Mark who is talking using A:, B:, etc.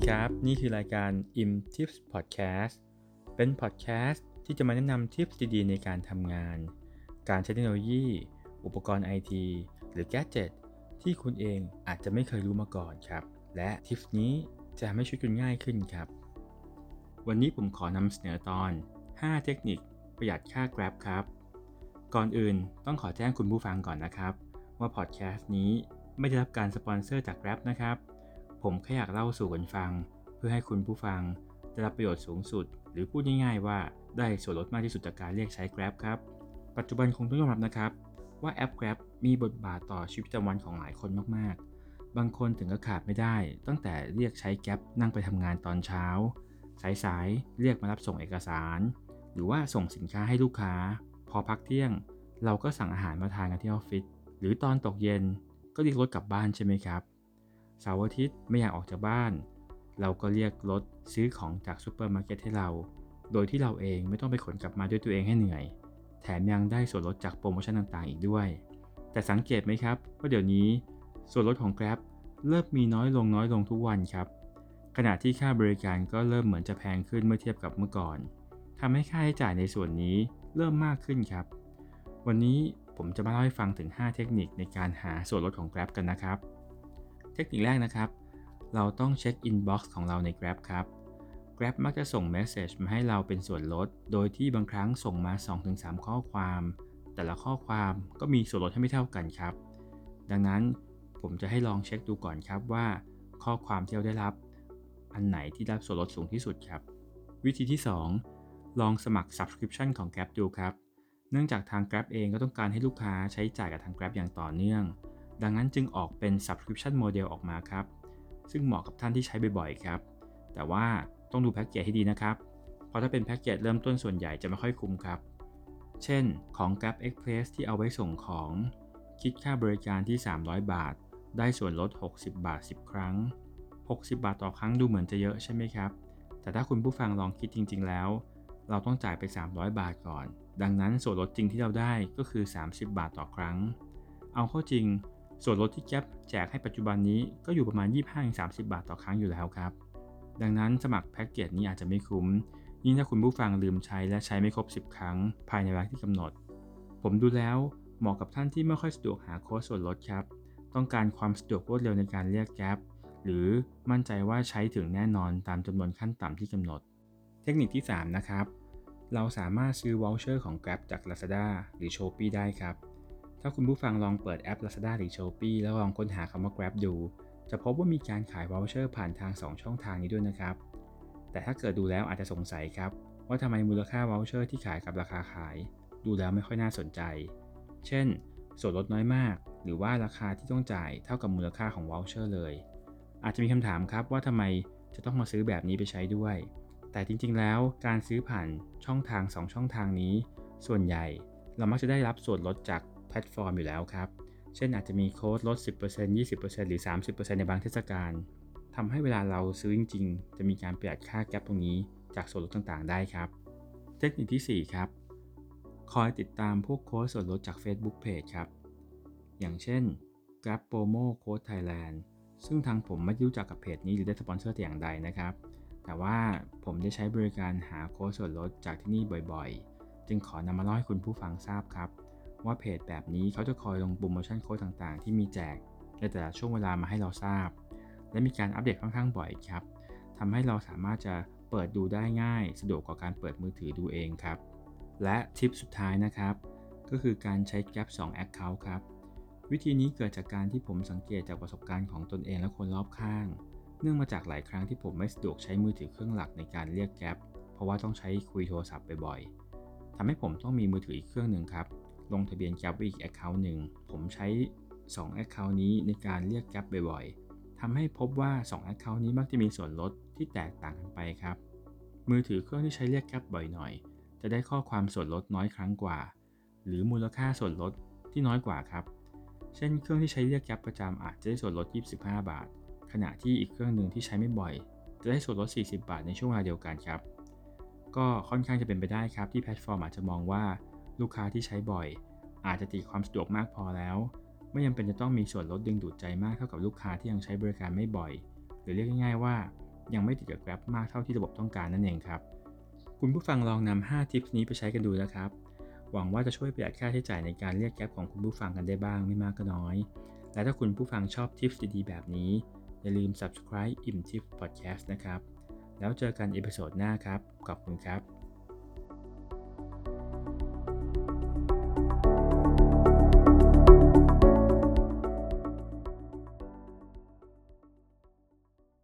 A: ดีครับ นี่คือรายการ Im Tips Podcast เป็น podcast ที่จะมาแนะนำทิปดีๆในการทำงาน การใช้เทคโนโลยี อุปกรณ์ไอทีหรือแกจ g e t ที่คุณเองอาจจะไม่เคยรู้มาก่อนครับ และทิปนี้จะทำให้ชีวิตคุณง่ายขึ้นครับ วันนี้ผมขอนำเสนอตอน 5 เทคนิคประหยัดค่า Grab ครับ ก่อนอื่นต้องขอแจ้งคุณผู้ฟังก่อนนะครับ ว่าพอดแคสต์นี้ไม่ได้รับการสปอนเซอร์จาก Grab นะครับ ผมแค่อยากเล่าสู่กันฟัง เพื่อให้คุณผู้ฟังได้รับประโยชน์สูงสุด หรือพูดง่ายๆว่าได้ส่วนลดมากที่สุดจากการเรียกใช้ Grab ครับ ปัจจุบันคงต้องยอมรับนะครับ ว่าแอป Grab มีบทบาทต่อชีวิตประจำวันของหลายคนมากๆ บางคนถึงกับขาดไม่ได้ ตั้งแต่เรียกใช้ Grab นั่งไปทำงานตอนเช้า สายๆ เรียกมารับส่งเอกสาร หรือว่าส่งสินค้าให้ลูกค้า พอพักเที่ยง เราก็สั่งอาหารมาทานกันที่ออฟฟิศหรือตอนตกเย็นก็เรียกรถกลับบ้านใช่ไหมครับ เสาร์อาทิตย์ไม่อยากออกจากบ้าน เราก็เรียกรถซื้อของจากซูเปอร์มาร์เก็ตให้เรา โดยที่เราเองไม่ต้องไปขนกลับมาด้วยตัวเองให้เหนื่อย แถมยังได้ส่วนลดจากโปรโมชั่นต่างๆ อีกด้วย แต่สังเกตไหมครับว่าเดี๋ยวนี้ ส่วนลดของ Grab เริ่มมีน้อยลงน้อยลงทุกวันครับ ขณะที่ค่าบริการก็เริ่มเหมือนจะแพงขึ้นเมื่อเทียบกับเมื่อก่อนทำให้ค่าใช้จ่ายในส่วนนี้เริ่มมากขึ้นครับ วันนี้ผมจะมาเล่าให้ฟังถึง 5 เทคนิคในการหาส่วนลดของ Grab กันนะครับ เทคนิคแรกนะครับ เราต้องเช็ค inbox ของเราใน Grab ครับ Grab มักจะส่ง message มาให้เราเป็นส่วนลด โดยที่บางครั้งส่งมา 2-3 ข้อความ แต่ละข้อความก็มีส่วนลดให้ไม่เท่ากันครับ ดังนั้นผมจะให้ลองเช็คดูก่อนครับว่า ข้อความที่เราได้รับ อันไหนที่ได้ส่วนลดสูงที่สุดครับ วิธีที่ 2 ลองสมัคร Subscription ของ Grab ดูครับ เนื่องจากทาง Grab เองก็ต้องการให้ลูกค้าใช้จ่ายกับทาง Grab อย่างต่อเนื่อง ดังนั้นจึงออกเป็น Subscription Model ออกมาครับ ซึ่งเหมาะกับท่านที่ใช้บ่อยๆครับ แต่ว่าต้องดูแพ็กเกจให้ดีนะครับ เพราะถ้าเป็นแพ็กเกจเริ่มต้นส่วนใหญ่จะไม่ค่อยคุ้มครับ เช่นของ Grab Express ที่เอาไว้ส่งของ คิดค่าบริการที่ 300 บาท ได้ส่วนลด 60 บาท 10 ครั้ง 60 บาทต่อครั้งดูเหมือนจะเยอะใช่ไหมครับ แต่ถ้าคุณผู้ฟังลองคิดจริง ๆ แล้ว เราต้องจ่ายไป 300 บาทก่อน ดังนั้นส่วนลดจริงที่เราได้ก็คือ 30 บาทต่อครั้ง เอาเข้าจริง ส่วนลดที่แก๊ปแจกให้ปัจจุบันนี้ก็อยู่ประมาณ 25-30 บาทต่อครั้งอยู่แล้วครับ ดังนั้นสมัครแพ็กเกจนี้อาจจะไม่คุ้ม ยิ่งถ้าคุณผู้ฟังลืมใช้และใช้ไม่ครบ 10 ครั้ง ภายในเวลาที่กำหนด ผมดูแล้วเหมาะกับท่านที่ไม่ค่อยสะดวกหาโค้ดส่วนลดครับ ต้องการความสะดวกรวดเร็วในการเรียก Grab หรือมั่นใจว่าใช้ถึงแน่นอนตามจำนวนขั้นต่ำที่กำหนด เทคนิคที่ 3 นะครับ เราสามารถซื้อ voucher ของ Grab จาก Lazada หรือ Shopee ได้ครับ ถ้าคุณผู้ฟังลองเปิดแอป Lazada หรือ Shopee แล้วลองค้นหาคำว่า Grab ดู จะพบว่ามีการขาย voucher ผ่านทาง 2 ช่องทางนี้ด้วยนะครับ แต่ถ้าเกิดดูแล้วอาจจะสงสัยครับ ว่าทำไมมูลค่า voucher ที่ขายกับราคาขาย ดูแล้วไม่ค่อยน่าสนใจ เช่น ส่วนลดน้อยมาก หรือว่าราคาที่ต้องจ่ายเท่ากับมูลค่าของ voucher เลย อาจจะมีคำถามครับว่าทำไมจะต้องมาซื้อแบบนี้ไปใช้ด้วย แต่จริงๆ แล้วการซื้อผ่านช่องทาง 2 ช่องทางนี้ ส่วนใหญ่เรามักจะได้รับส่วนลดจาก แพลตฟอร์มอยู่แล้วครับ เช่นอาจจะมีโค้ดลด 10% 20%หรือ 30%ในบางเทศกาลทำให้เวลาเราซื้อจริงๆ จะมีการประหยัดค่าแก๊ปตรงนี้จากส่วนลดต่างๆ ได้ครับ เทคนิคที่ 4 ครับ คอยติดตามพวกโค้ดส่วนลดจาก Facebook Page ครับ อย่างเช่น Grab Promo Code Thailand ซึ่งทางผมไม่รู้จักกับเพจนี้หรือได้สปอนเซอร์แต่อย่างใดนะครับ แต่ว่าผมได้ใช้บริการหาโค้ดส่วนลดจากที่นี่บ่อยๆ จึงขอนำมาเล่าให้คุณผู้ฟังทราบครับ ว่าเพจแบบนี้เขาจะคอยลงโปรโมชั่นโค้ดต่างๆ ที่มีแจกในแต่ละช่วงเวลามาให้เราทราบ และมีการอัปเดตค่อนข้างบ่อยครับทำให้เราสามารถจะเปิดดูได้ง่าย สะดวกกว่าการเปิดมือถือดูเองครับ และทิปสุดท้ายนะครับ ก็คือการใช้ Gap 2 Account ครับ วิธีนี้เกิดจากการที่ผมสังเกตจากประสบการณ์ของตนเองและคนรอบข้าง เนื่องมาจากหลายครั้งที่ผมไม่สะดวกใช้มือถือเครื่องหลักในการเรียกแก๊ปเพราะว่าต้องใช้คุยโทรศัพท์บ่อยๆทำให้ผมต้องมีมือถืออีกเครื่องหนึ่งครับ ลงทะเบียน Grab ไว้อีก account หนึ่ง ผมใช้2 account นี้ในการเรียก Grab บ่อยๆทำให้พบว่า2 account นี้มักจะมีส่วนลดที่แตกต่างกันไปครับ มือถือเครื่องที่ใช้เรียก Grab บ่อยหน่อย จะได้ข้อความส่วนลดน้อยครั้งกว่า หรือมูลค่าส่วนลดที่น้อยกว่าครับ เช่นเครื่องที่ใช้เรียก Grab ประจำอาจจะได้ส่วนลด 25 บาท ขณะที่อีกเครื่องหนึ่งที่ใช้ไม่บ่อย จะได้ส่วนลด 40 บาทในช่วงเวลาเดียวกันครับ ก็ค่อนข้างจะเป็นไปได้ครับที่แพลตฟอร์มอาจจะมองว่า ลูกค้าที่ใช้บ่อย อาจจะตีความสะดวกมากพอแล้ว ไม่จำเป็นจะต้องมีส่วนลดดึงดูดใจมากเท่ากับลูกค้าที่ยังใช้บริการไม่บ่อย หรือเรียกง่ายๆว่า ยังไม่ติดกับ Grab มากเท่าที่ระบบต้องการนั่นเองครับ คุณผู้ฟังลองนำ5ทิปนี้ไปใช้กันดูนะครับ หวังว่าจะช่วยประหยัดค่าใช้จ่ายในการเรียกแก๊ปของคุณผู้ฟังกันได้บ้างไม่มากก็น้อย และถ้าคุณผู้ฟังชอบทิปดีๆแบบนี้ อย่าลืม subscribe อิ่มทิป podcast นะครับ แล้วเจอกันอีพิโซดหน้าครับ ขอบคุณครับ